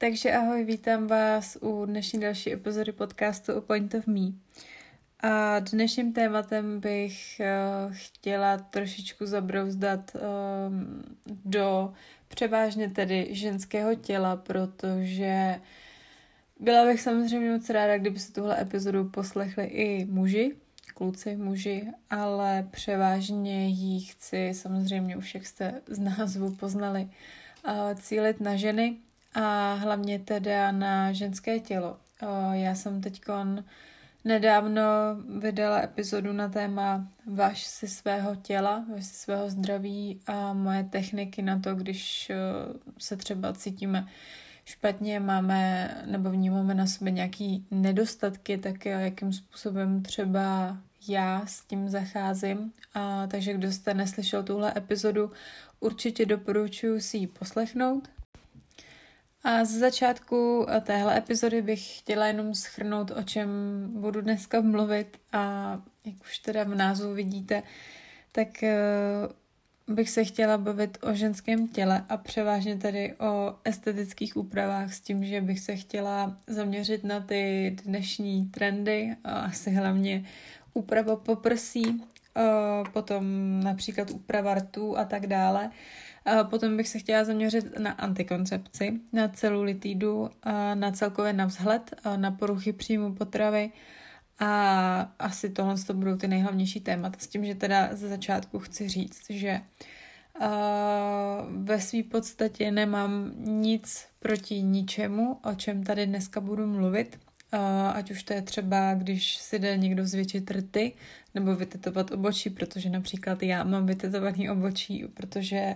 Takže ahoj, vítám vás u dnešní další epizody podcastu A Point of Me. A dnešním tématem bych uh, chtěla trošičku zabrouzdat um, do převážně tedy ženského těla, protože byla bych samozřejmě moc ráda, kdyby se tuhle epizodu poslechli i muži, kluci, muži, ale převážně jí chci, samozřejmě už jak jste z názvu poznali, uh, cílit na ženy, a hlavně teda na ženské tělo. Já jsem teď nedávno vydala epizodu na téma Váš si svého těla, váš si svého zdraví a moje techniky na to, když se třeba cítíme špatně, máme nebo vnímáme na sobě nějaký nedostatky, tak jakým způsobem třeba já s tím zacházím. A, takže kdo jste neslyšel tuhle epizodu, určitě doporučuji si ji poslechnout. A z začátku téhle epizody bych chtěla jenom schrnout, o čem budu dneska mluvit a jak už teda v názvu vidíte, tak uh, bych se chtěla bavit o ženském těle a převážně tedy o estetických úpravách s tím, že bych se chtěla zaměřit na ty dnešní trendy, a asi hlavně úprava poprsí, uh, potom například úprava rtů a tak dále. Potom bych se chtěla zaměřit na antikoncepci, na celulitidu, na celkově na vzhled, na poruchy příjmu potravy a asi tohle to budou ty nejhlavnější témata. S tím, že teda ze začátku chci říct, že ve své podstatě nemám nic proti ničemu, o čem tady dneska budu mluvit. ať už to je třeba, když si jde někdo zvětšit rty, nebo vytetovat obočí, protože například já mám vytetovaný obočí, protože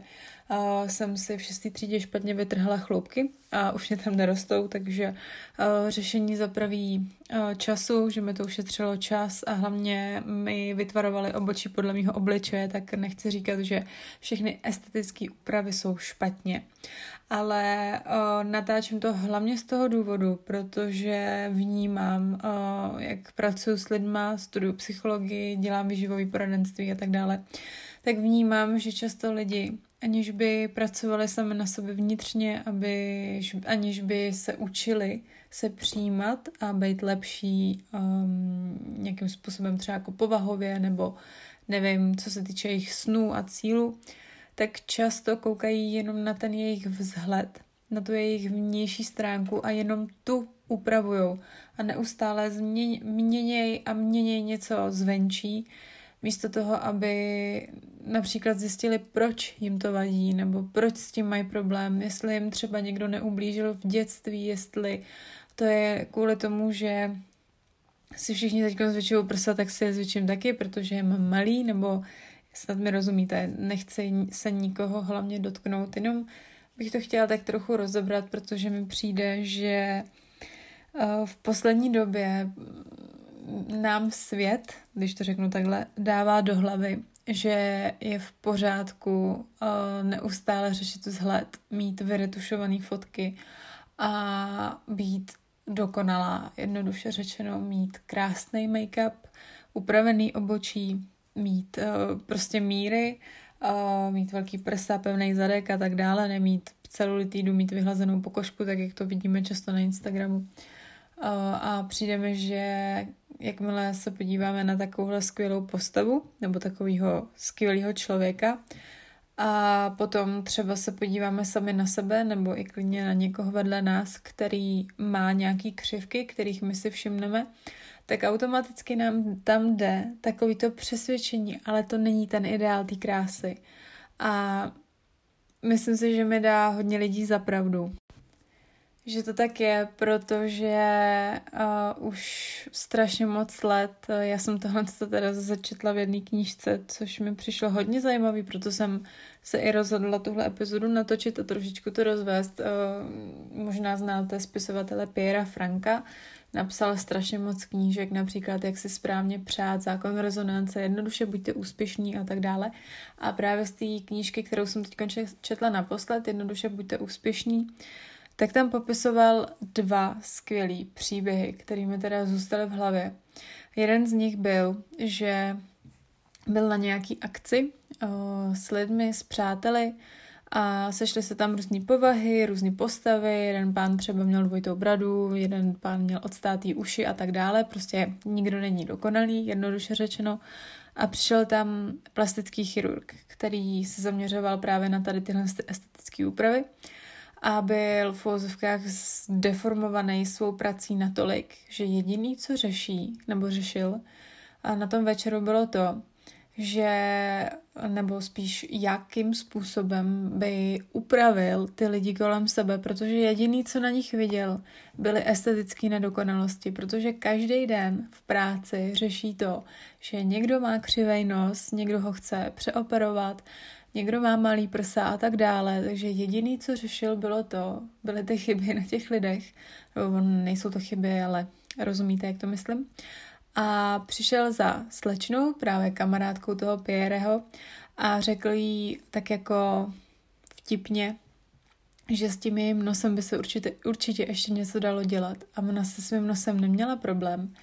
uh, jsem si v šestý třídě špatně vytrhla chloupky a už mě tam nerostou, takže řešení zapraví času, že mi to ušetřilo čas a hlavně mi vytvarovali obočí podle mého obličeje, tak nechci říkat, že všechny estetické úpravy jsou špatně. Ale natáčím to hlavně z toho důvodu, protože vnímám, jak pracuji s lidma, studuju psychologii, dělám výživové poradenství a tak dále, tak vnímám, že často lidi aniž by pracovali sami na sobě vnitřně, aby, aniž by se učili se přijímat a být lepší um, nějakým způsobem třeba jako povahově nebo nevím, co se týče jejich snů a cílu, tak často koukají jenom na ten jejich vzhled, na tu jejich vnější stránku a jenom tu upravujou a neustále změněj a měněj něco zvenčí, místo toho, aby například zjistili, proč jim to vadí, nebo proč s tím mají problém, jestli jim třeba někdo neublížil v dětství, jestli to je kvůli tomu, že si všichni teď zvětšují prsa, tak si je zvětším taky, protože je malý, nebo snad mi rozumíte, nechci se nikoho hlavně dotknout, jenom bych to chtěla tak trochu rozebrat, protože mi přijde, že eh, v poslední době nám svět, když to řeknu takhle, dává do hlavy, že je v pořádku uh, neustále řešit vzhled, mít vyretušované fotky a být dokonalá, jednoduše řečeno, mít krásný make-up, upravený obočí, mít uh, prostě míry, uh, mít velký prsa, pevný zadek a tak dále, nemít celulitidu, mít vyhlazenou pokožku, tak jak to vidíme často na Instagramu. Uh, a přijde mi, že jakmile se podíváme na takovouhle skvělou postavu nebo takového skvělého člověka a potom třeba se podíváme sami na sebe nebo i klidně na někoho vedle nás, který má nějaký křivky, kterých my si všimneme, tak automaticky nám tam jde takový to přesvědčení, ale to není ten ideál té krásy. A myslím si, že mi dá hodně lidí za pravdu že to tak je, protože uh, už strašně moc let, uh, já jsem tohle to teda začetla v jedné knížce, což mi přišlo hodně zajímavý, proto jsem se i rozhodla tuhle epizodu natočit a trošičku to rozvést. Uh, možná znáte spisovatele Piera Franka, napsal strašně moc knížek, například jak si správně přát, zákon rezonance, jednoduše buďte úspěšní a tak dále. A právě z té knížky, kterou jsem teď četla naposled, jednoduše buďte úspěšní, tak tam popisoval dva skvělý příběhy, které mi teda zůstaly v hlavě. Jeden z nich byl, že byl na nějaký akci o, s lidmi, s přáteli a sešly se tam různé povahy, různé postavy, jeden pán třeba měl dvojitou bradu, jeden pán měl odstátý uši a tak dále, prostě nikdo není dokonalý, jednoduše řečeno. A přišel tam plastický chirurg, který se zaměřoval právě na tady tyhle estetické úpravy a byl v úvozovkách zdeformovaný svou prací natolik, že jediný, co řeší, nebo řešil, a na tom večeru bylo to, že, nebo spíš jakým způsobem by upravil ty lidi kolem sebe, protože jediný, co na nich viděl, byly estetické nedokonalosti, protože každý den v práci řeší to, že někdo má křivej nos, někdo ho chce přeoperovat, někdo má malý prsa a tak dále, takže jediný, co řešil, bylo to, byly ty chyby na těch lidech, nebo nejsou to chyby, ale rozumíte, jak to myslím, a přišel za slečnou, právě kamarádkou toho Pierreho a řekl jí tak jako vtipně, že s tím jejím nosem by se určitě, určitě ještě něco dalo dělat. A ona se svým nosem neměla problém.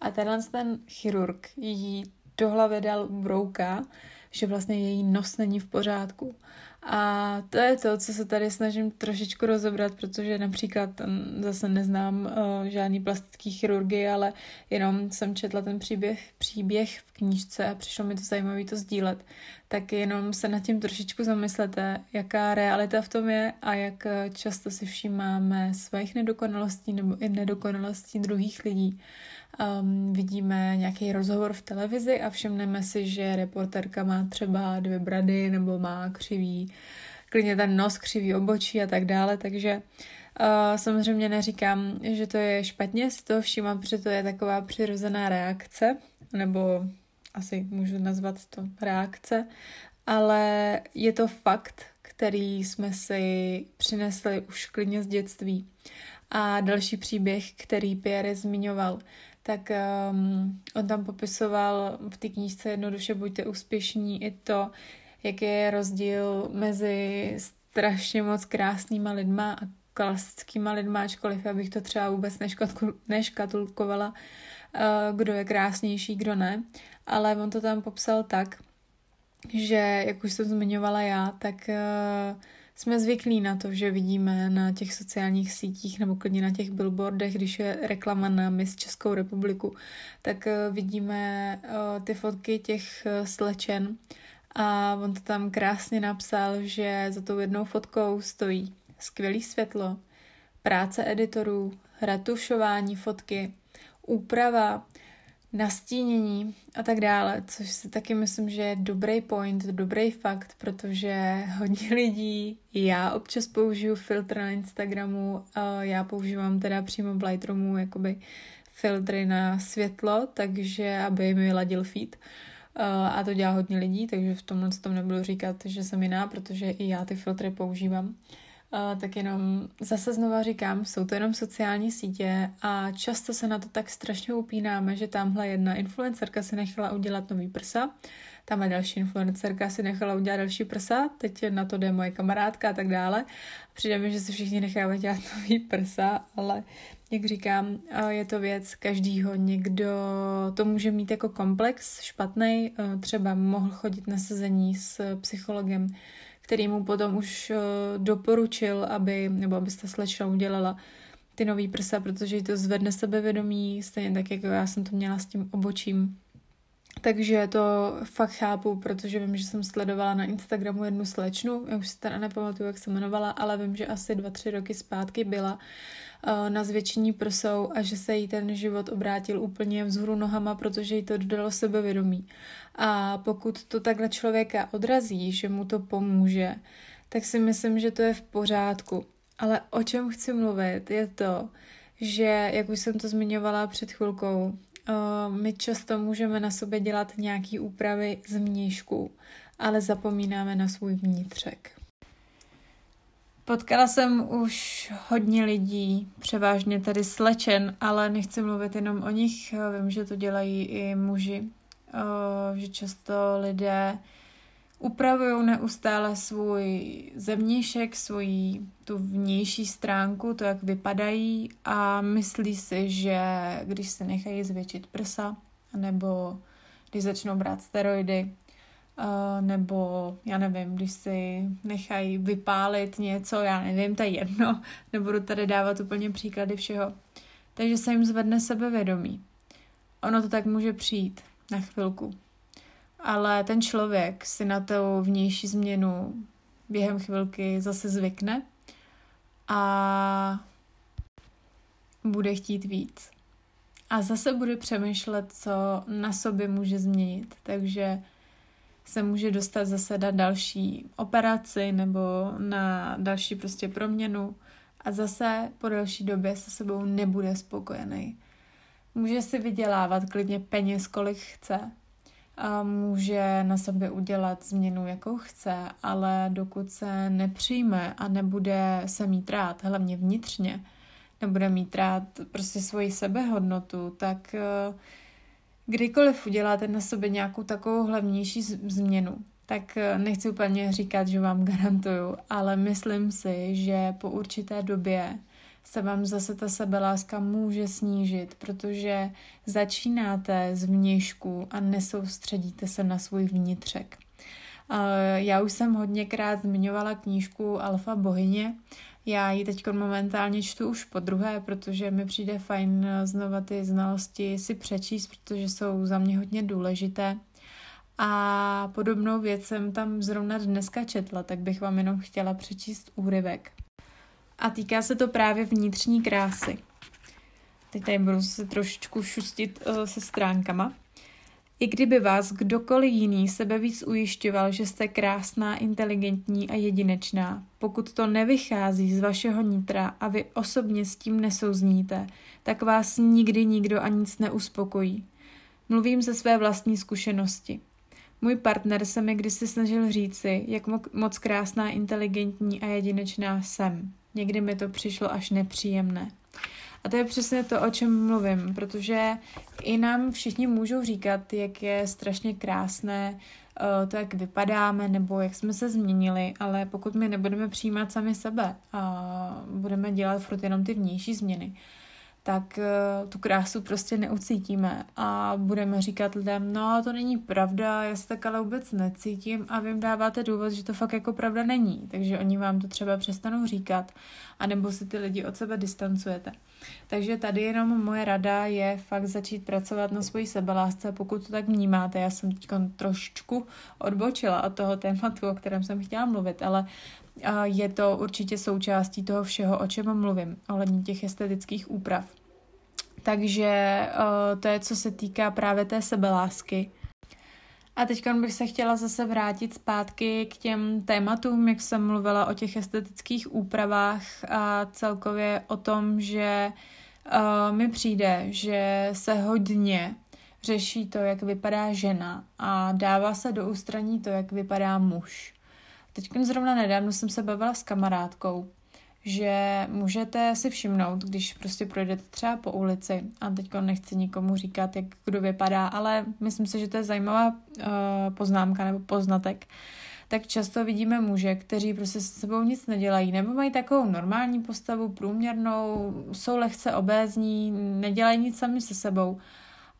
A tenhle ten chirurg jí do hlavy dal brouka, že vlastně její nos není v pořádku. A to je to, co se tady snažím trošičku rozebrat, protože například mm, zase neznám uh, žádný plastický chirurgii, ale jenom jsem četla ten příběh, příběh v knížce a přišlo mi to zajímavé to sdílet. Tak jenom se nad tím trošičku zamyslete, jaká realita v tom je a jak eh, často si všímáme svých nedokonalostí nebo i nedokonalostí druhých lidí um, vidíme nějaký rozhovor v televizi a všimneme si, že reporterka má třeba dvě brady nebo má křivý, klidně ten nos, křivý obočí a tak dále, takže uh, samozřejmě neříkám, že to je špatně, si to všímám, protože to je taková přirozená reakce, nebo asi můžu nazvat to reakce, ale je to fakt, který jsme si přinesli už klidně z dětství. A další příběh, který Pierre zmiňoval, tak um, on tam popisoval v té knížce jednoduše buďte úspěšní i to, jaký je rozdíl mezi strašně moc krásnýma lidma a klasickýma lidma, ačkoliv já bych to třeba vůbec neškatulkovala, uh, kdo je krásnější, kdo ne, ale on to tam popsal tak, že, jak už jsem zmiňovala já, tak uh, jsme zvyklí na to, že vidíme na těch sociálních sítích nebo klidně na těch billboardech, když je reklama na Miss Českou republiku, tak eh, vidíme eh, ty fotky těch eh, slečen a on to tam krásně napsal, že za tou jednou fotkou stojí skvělý světlo, práce editorů, retušování fotky, úprava, nastínění a tak dále, což si taky myslím, že je dobrý point, dobrý fakt, protože hodně lidí, já občas použiju filtr na Instagramu, já používám teda přímo v Lightroomu jakoby filtry na světlo, takže aby mi ladil feed. A to dělá hodně lidí, takže v tomhle tom nebudu říkat, že jsem jiná, protože i já ty filtry používám. Uh, tak jenom zase znova říkám, jsou to jenom sociální sítě a často se na to tak strašně upínáme, že tamhle jedna influencerka si nechala udělat nový prsa, tamhle další influencerka si nechala udělat další prsa, teď na to jde moje kamarádka a tak dále. Přijde mi, že si všichni nechávají dělat nový prsa, ale jak říkám, je to věc každýho. Někdo to může mít jako komplex špatný, třeba mohl chodit na sezení s psychologem, který mu potom už uh, doporučil, aby, nebo abyste slečna udělala ty nový prsa, protože jí to zvedne sebevědomí, stejně tak, jako já jsem to měla s tím obočím. Takže to fakt chápu, protože vím, že jsem sledovala na Instagramu jednu slečnu, já už si teda nepamatuju, jak se jmenovala, ale vím, že asi dva, tři roky zpátky byla na zvětšení prsou a že se jí ten život obrátil úplně vzhůru nohama, protože jí to dodalo sebevědomí. A pokud to takhle člověka odrazí, že mu to pomůže, tak si myslím, že to je v pořádku. Ale o čem chci mluvit, je to, že, jak už jsem to zmiňovala před chvilkou, my často můžeme na sobě dělat nějaké úpravy z mnížku, ale zapomínáme na svůj vnitřek. Potkala jsem už hodně lidí, převážně tady slečen, ale nechci mluvit jenom o nich, vím, že to dělají i muži, že často lidé upravují neustále svůj zemníšek, svoji tu vnější stránku, to, jak vypadají a myslí si, že když se nechají zvětšit prsa, nebo když začnou brát steroidy, nebo já nevím, když si nechají vypálit něco, já nevím, to je jedno, nebudu tady dávat úplně příklady všeho. Takže se jim zvedne sebevědomí. Ono to tak může přijít na chvilku. Ale ten člověk si na tu vnější změnu během chvilky zase zvykne a bude chtít víc. A zase bude přemýšlet, co na sobě může změnit. Takže se může dostat zase na další operaci nebo na další prostě proměnu a zase po další době se sebou nebude spokojený. Může si vydělávat klidně peněz, kolik chce, a může na sobě udělat změnu, jakou chce, ale dokud se nepřijme a nebude se mít rád, hlavně vnitřně, nebude mít rád prostě svoji sebehodnotu, tak uh, kdykoliv uděláte na sobě nějakou takovou hlavnější změnu, tak eh, nechci úplně říkat, že vám garantuju, ale myslím si, že po určité době se vám zase ta sebeláska může snížit, protože začínáte z vnějšku a nesoustředíte se na svůj vnitřek. Eh, já už jsem hodněkrát zmiňovala knížku Alfa bohyně, já ji teď momentálně čtu už po druhé, protože mi přijde fajn znova ty znalosti si přečíst, protože jsou za mě hodně důležité. A podobnou věc jsem tam zrovna dneska četla, tak bych vám jenom chtěla přečíst úryvek. A týká se to právě vnitřní krásy. Teď tady budu se trošičku šustit uh, se stránkama. I kdyby vás kdokoliv jiný sebe víc ujišťoval, že jste krásná, inteligentní a jedinečná, pokud to nevychází z vašeho nitra a vy osobně s tím nesouzníte, tak vás nikdy nikdo a nic neuspokojí. Mluvím ze své vlastní zkušenosti. Můj partner se mi kdysi snažil říci, jak moc krásná, inteligentní a jedinečná jsem. Někdy mi to přišlo až nepříjemné. A to je přesně to, o čem mluvím, protože i nám všichni můžou říkat, jak je strašně krásné eh, to, jak vypadáme nebo jak jsme se změnili, ale pokud my nebudeme přijímat sami sebe a budeme dělat furt jenom ty vnější změny, tak uh, tu krásu prostě neucítíme a budeme říkat lidem, no to není pravda, já se tak ale vůbec necítím a vy jim dáváte důvod, že to fakt jako pravda není, takže oni vám to třeba přestanou říkat anebo si ty lidi od sebe distancujete. Takže tady jenom moje rada je fakt začít pracovat na svoji sebelásce, pokud to tak vnímáte. Já jsem teď trošičku odbočila od toho tématu, o kterém jsem chtěla mluvit, ale je to určitě součástí toho všeho, o čem mluvím, ohledně těch estetických úprav. Takže to je, co se týká právě té sebelásky. A teď bych se chtěla zase vrátit zpátky k těm tématům, jak jsem mluvila o těch estetických úpravách a celkově o tom, že uh, mi přijde, že se hodně řeší to, jak vypadá žena a dává se do ústraní to, jak vypadá muž. Teď zrovna nedávno jsem se bavila s kamarádkou že můžete si všimnout, když prostě projdete třeba po ulici, a teď nechci nikomu říkat, jak kdo vypadá, ale myslím si, že to je zajímavá uh, poznámka nebo poznatek, tak často vidíme muže, kteří prostě se sebou nic nedělají, nebo mají takovou normální postavu, průměrnou, jsou lehce obézní, nedělají nic sami se sebou.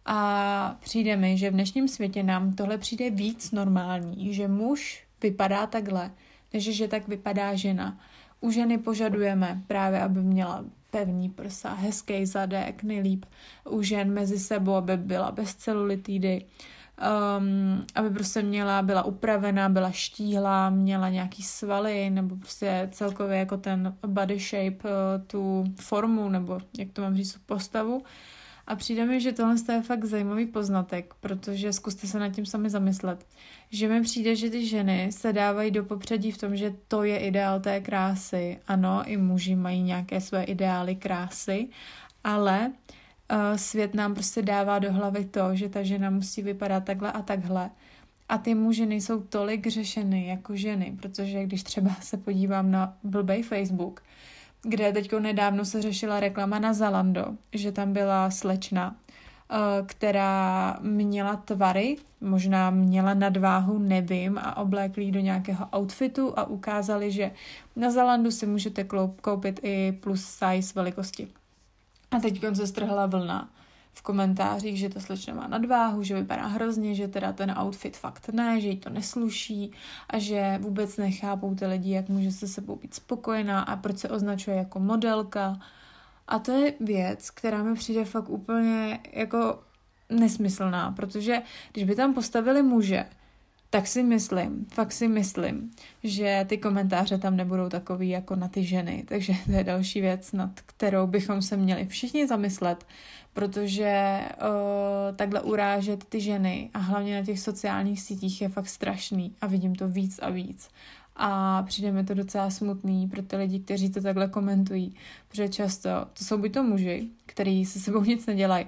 A přijde mi, že v dnešním světě nám tohle přijde víc normální, že muž vypadá takhle, než že tak vypadá žena. U ženy požadujeme právě, aby měla pevný prsa, hezký zadek, nejlíp u žen mezi sebou, aby byla bez celulitidy, um, aby prostě měla, byla upravená, byla štíhlá, měla nějaký svaly, nebo prostě celkově jako ten body shape, uh, tu formu, nebo jak to mám říct, postavu. A přijde mi, že tohle je fakt zajímavý poznatek, protože zkuste se nad tím sami zamyslet. Že mi přijde, že ty ženy se dávají do popředí v tom, že to je ideál té krásy. Ano, i muži mají nějaké své ideály krásy, ale uh, svět nám prostě dává do hlavy to, že ta žena musí vypadat takhle a takhle. A ty muži nejsou tolik řešeny jako ženy, protože když třeba se podívám na blbej Facebook, kde teď nedávno se řešila reklama na Zalando, že tam byla slečna, eh, která měla tvary, možná měla nadváhu, nevím, a oblékli do nějakého outfitu a ukázali, že na Zalandu si můžete koupit i plus size velikosti. A teď se strhla vlna v komentářích, že ta slečna má nadváhu, že vypadá hrozně, že teda ten outfit fakt ne, že jí to nesluší a že vůbec nechápou ty lidi, jak může se sebou být spokojená a proč se označuje jako modelka. A to je věc, která mi přijde fakt úplně jako nesmyslná, protože když by tam postavili muže, tak si myslím, fakt si myslím, že ty komentáře tam nebudou takový jako na ty ženy. Takže to je další věc, nad kterou bychom se měli všichni zamyslet, protože uh, takhle urážet ty ženy a hlavně na těch sociálních sítích je fakt strašný a vidím to víc a víc. A přijde mi to docela smutný pro ty lidi, kteří to takhle komentují, protože často to jsou buď to muži, kteří se sebou nic nedělají,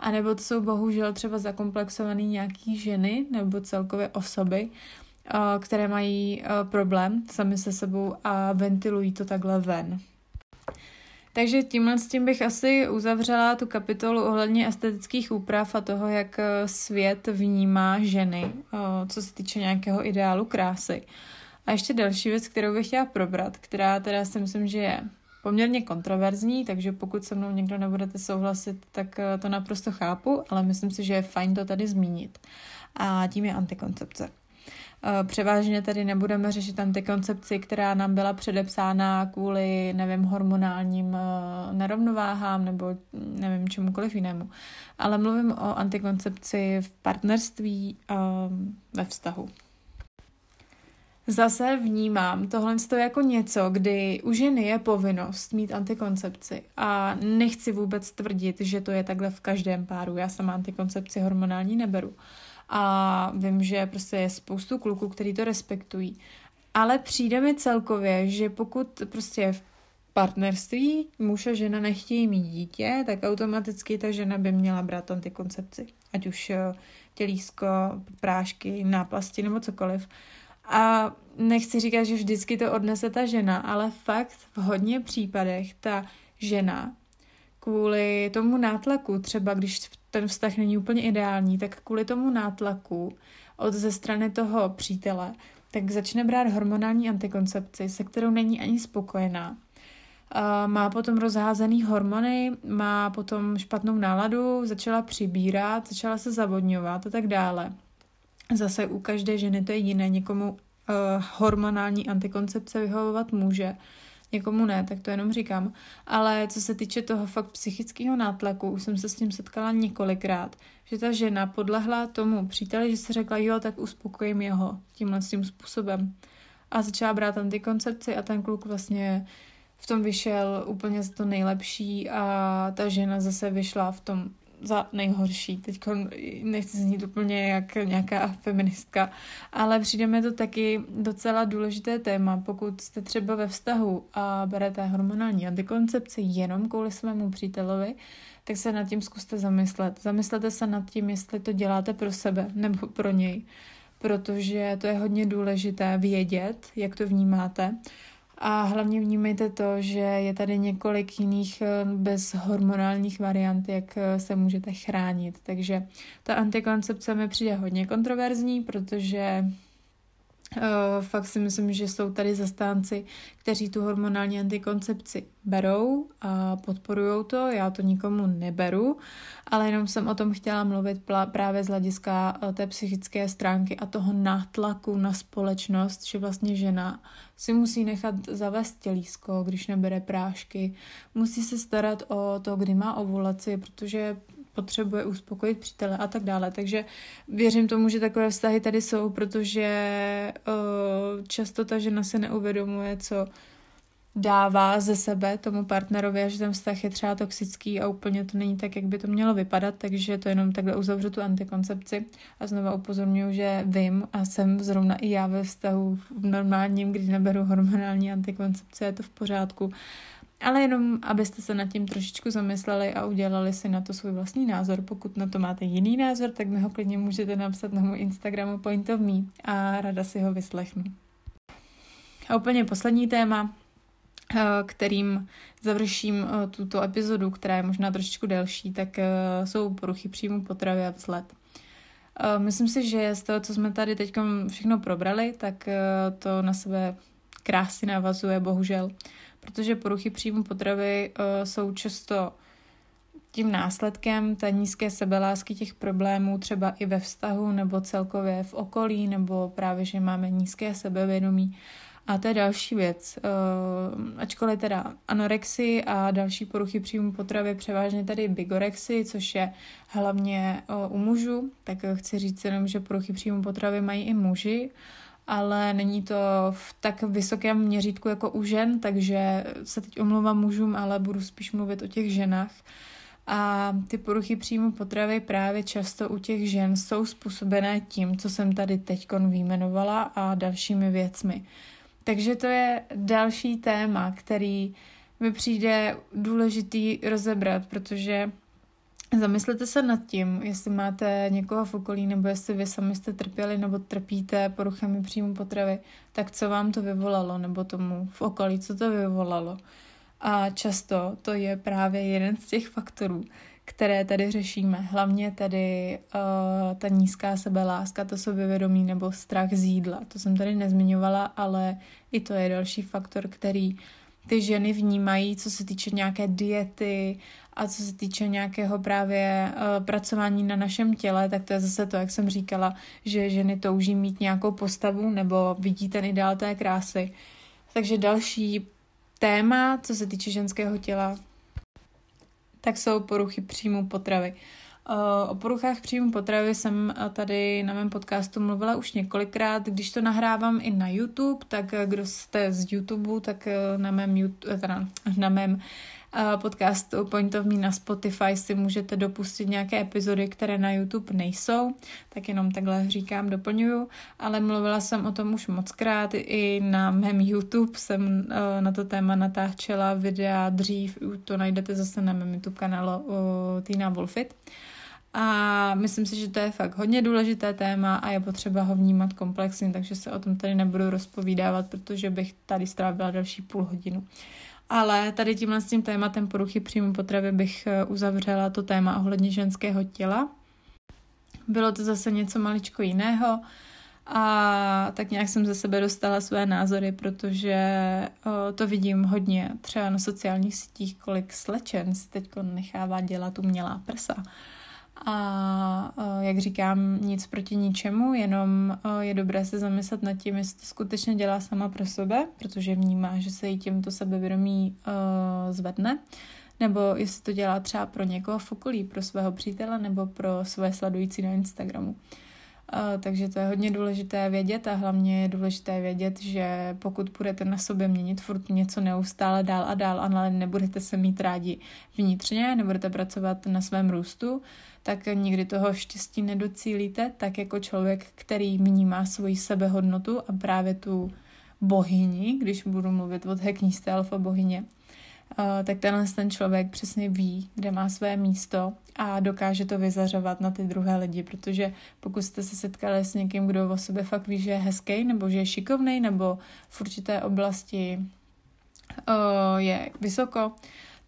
a nebo to jsou bohužel třeba zakomplexované nějaký ženy nebo celkově osoby, eh, které mají eh, problém sami se sebou a ventilují to takhle ven. Takže tímhle s tím bych asi uzavřela tu kapitolu ohledně estetických úprav a toho, jak eh, svět vnímá ženy, co se týče nějakého ideálu krásy. A ještě další věc, kterou bych chtěla probrat, která teda si myslím, že je poměrně kontroverzní, takže pokud se mnou někdo nebudete souhlasit, tak eh, to naprosto chápu, ale myslím si, že je fajn to tady zmínit. A tím je antikoncepce. Eh, převážně tady nebudeme řešit antikoncepci, která nám byla předepsána kvůli, nevím, hormonálním eh, nerovnováhám nebo nevím, čemukoliv jinému. Ale mluvím o antikoncepci v partnerství ve vztahu. Zase vnímám tohle jako něco, kdy u ženy je povinnost mít antikoncepci a nechci vůbec tvrdit, že to je takhle v každém páru. Já sama antikoncepci hormonální neberu. A vím, že prostě je spoustu kluků, který to respektují. Ale přijde mi celkově, že pokud prostě v partnerství muž a žena nechtějí mít dítě, tak automaticky ta žena by měla brát antikoncepci. Ať už eh, tělísko, prášky, náplasti nebo cokoliv. A nechci říkat, že vždycky to odnese ta žena, ale fakt v hodně případech ta žena kvůli tomu nátlaku, třeba když ten vztah není úplně ideální, tak kvůli tomu nátlaku od ze strany toho přítele, tak začne brát hormonální antikoncepci, se kterou není ani spokojená. Má potom rozházený hormony, má potom špatnou náladu, začala přibírat, začala se zavodňovat a tak dále. Zase u každé ženy to je jiné, někomu uh, hormonální antikoncepce vyhovovat může, někomu ne, tak to jenom říkám. Ale co se týče toho fakt psychického nátlaku, už jsem se s tím setkala několikrát, že ta žena podlehla tomu příteli, že se řekla, jo, tak uspokojím jeho tímhle tím způsobem. A začala brát antikoncepci a ten kluk vlastně v tom vyšel úplně za to nejlepší a ta žena zase vyšla v tom za nejhorší. Teď nechci znít úplně jak nějaká feministka, ale přijde mi to taky docela důležité téma. Pokud jste třeba ve vztahu a berete hormonální antikoncepci jenom kvůli svému přítelovi, tak se nad tím zkuste zamyslet. Zamyslete se nad tím, jestli to děláte pro sebe nebo pro něj, protože to je hodně důležité vědět, jak to vnímáte a hlavně vnímejte to, že je tady několik jiných eh, bezhormonálních variant, jak eh, se můžete chránit. Takže ta antikoncepce mi přijde hodně kontroverzní, protože fakt si myslím, že jsou tady zastánci, kteří tu hormonální antikoncepci berou a podporují to. Já to nikomu neberu, ale jenom jsem o tom chtěla mluvit právě z hlediska uh, té psychické stránky a toho nátlaku na společnost, že vlastně žena si musí nechat zavést tělísko, když nebere prášky, musí se starat o to, kdy má ovulaci, protože potřebuje uspokojit přítele a tak dále. Takže věřím tomu, že takové vztahy tady jsou, protože uh, často ta žena se neuvědomuje, co dává ze sebe tomu partnerovi a že ten vztah je třeba toxický a úplně to není tak, jak by to mělo vypadat, takže to jenom takhle uzavřu tu antikoncepci a znova upozorňuji, že vím a jsem zrovna i já ve vztahu v normálním, kdy neberu hormonální antikoncepce, je to v pořádku ale jenom, abyste se nad tím trošičku zamysleli a udělali si na to svůj vlastní názor. Pokud na to máte jiný názor, tak mi ho klidně můžete napsat na můj Instagramu Point of Me a rada si ho vyslechnu. A úplně poslední téma, eh, kterým završím eh, tuto epizodu, která je možná trošičku delší, tak eh, jsou poruchy příjmu potravy a vzhled. Myslím si, že z toho, co jsme tady teď všechno probrali, tak to na sebe krásně navazuje, bohužel protože poruchy příjmu potravy uh, jsou často tím následkem té nízké sebelásky těch problémů třeba i ve vztahu nebo celkově v okolí, nebo právě, že máme nízké sebevědomí. A to je další věc. Uh, ačkoliv teda anorexii a další poruchy příjmu potravy, převážně tady bigorexy, což je hlavně uh, u mužů, tak chci říct jenom, že poruchy příjmu potravy mají i muži, ale není to v tak vysokém měřítku jako u žen, takže se teď omlouvám mužům, ale budu spíš mluvit o těch ženách. A ty poruchy příjmu potravy právě často u těch žen jsou způsobené tím, co jsem tady teď výjmenovala a dalšími věcmi. Takže to je další téma, který mi přijde důležitý rozebrat, protože zamyslete se nad tím, jestli máte někoho v okolí, nebo jestli vy sami jste trpěli nebo trpíte poruchami příjmu potravy, tak co vám to vyvolalo, nebo tomu v okolí, co to vyvolalo. A často to je právě jeden z těch faktorů, které tady řešíme. Hlavně tady uh, ta nízká sebeláska, to sebevědomí nebo strach z jídla. To jsem tady nezmiňovala, ale i to je další faktor, který ty ženy vnímají, co se týče nějaké diety a co se týče nějakého právě uh, pracování na našem těle, tak to je zase to, jak jsem říkala, že ženy touží mít nějakou postavu nebo vidí ten ideál té krásy. Takže další téma, co se týče ženského těla, tak jsou poruchy příjmu potravy. O poruchách příjmu potravy jsem tady na mém podcastu mluvila už několikrát. Když to nahrávám i na YouTube, tak kdo jste z YouTube, tak na mém, YouTube, teda na mém podcast Point of Me na Spotify si můžete dopustit nějaké epizody, které na YouTube nejsou, tak jenom takhle říkám, doplňuju, ale mluvila jsem o tom už moc krát, i na mém YouTube jsem eh, na to téma natáčela videa dřív, to najdete zase na mém YouTube kanálu Tina Wolfit. A myslím si, že to je fakt hodně důležité téma a je potřeba ho vnímat komplexně, takže se o tom tady nebudu rozpovídávat, protože bych tady strávila další půl hodinu. Ale tady tímhle s tím tématem poruchy příjmu potravy bych eh, uzavřela to téma ohledně ženského těla. Bylo to zase něco maličko jiného a tak nějak jsem ze sebe dostala své názory, protože o, to vidím hodně třeba na sociálních sítích, kolik slečen si teď nechává dělat umělá prsa. A jak říkám, nic proti ničemu, jenom je dobré se zamyslet nad tím, jestli to skutečně dělá sama pro sebe, protože vnímá, že se jí tímto sebevědomí zvedne, nebo jestli to dělá třeba pro někoho v okolí, pro svého přítele nebo pro své sledující na Instagramu. Takže to je hodně důležité vědět a hlavně je důležité vědět, že pokud budete na sobě měnit furt něco neustále dál a dál, ale nebudete se mít rádi vnitřně, nebudete pracovat na svém růstu, tak nikdy toho štěstí nedocílíte, tak jako člověk, který vnímá svoji sebehodnotu a právě tu bohyni, když budu mluvit od Hekníste alfa bohyně, tak tenhle ten člověk přesně ví, kde má své místo a dokáže to vyzařovat na ty druhé lidi, protože pokud jste se setkali s někým, kdo o sobě fakt ví, že je hezký, nebo že je šikovný, nebo v určité oblasti uh, je vysoko,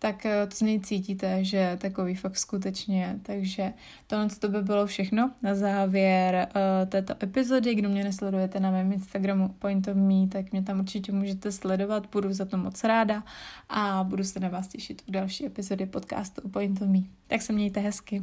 tak eh, to z něj cítíte, že takový fakt skutečně Takže tohle to by bylo všechno na závěr uh, této epizody. Kdo mě nesledujete na mém Instagramu Point of Me, tak mě tam určitě můžete sledovat, budu za to moc ráda a budu se na vás těšit u další epizody podcastu Point of Me. Tak se mějte hezky.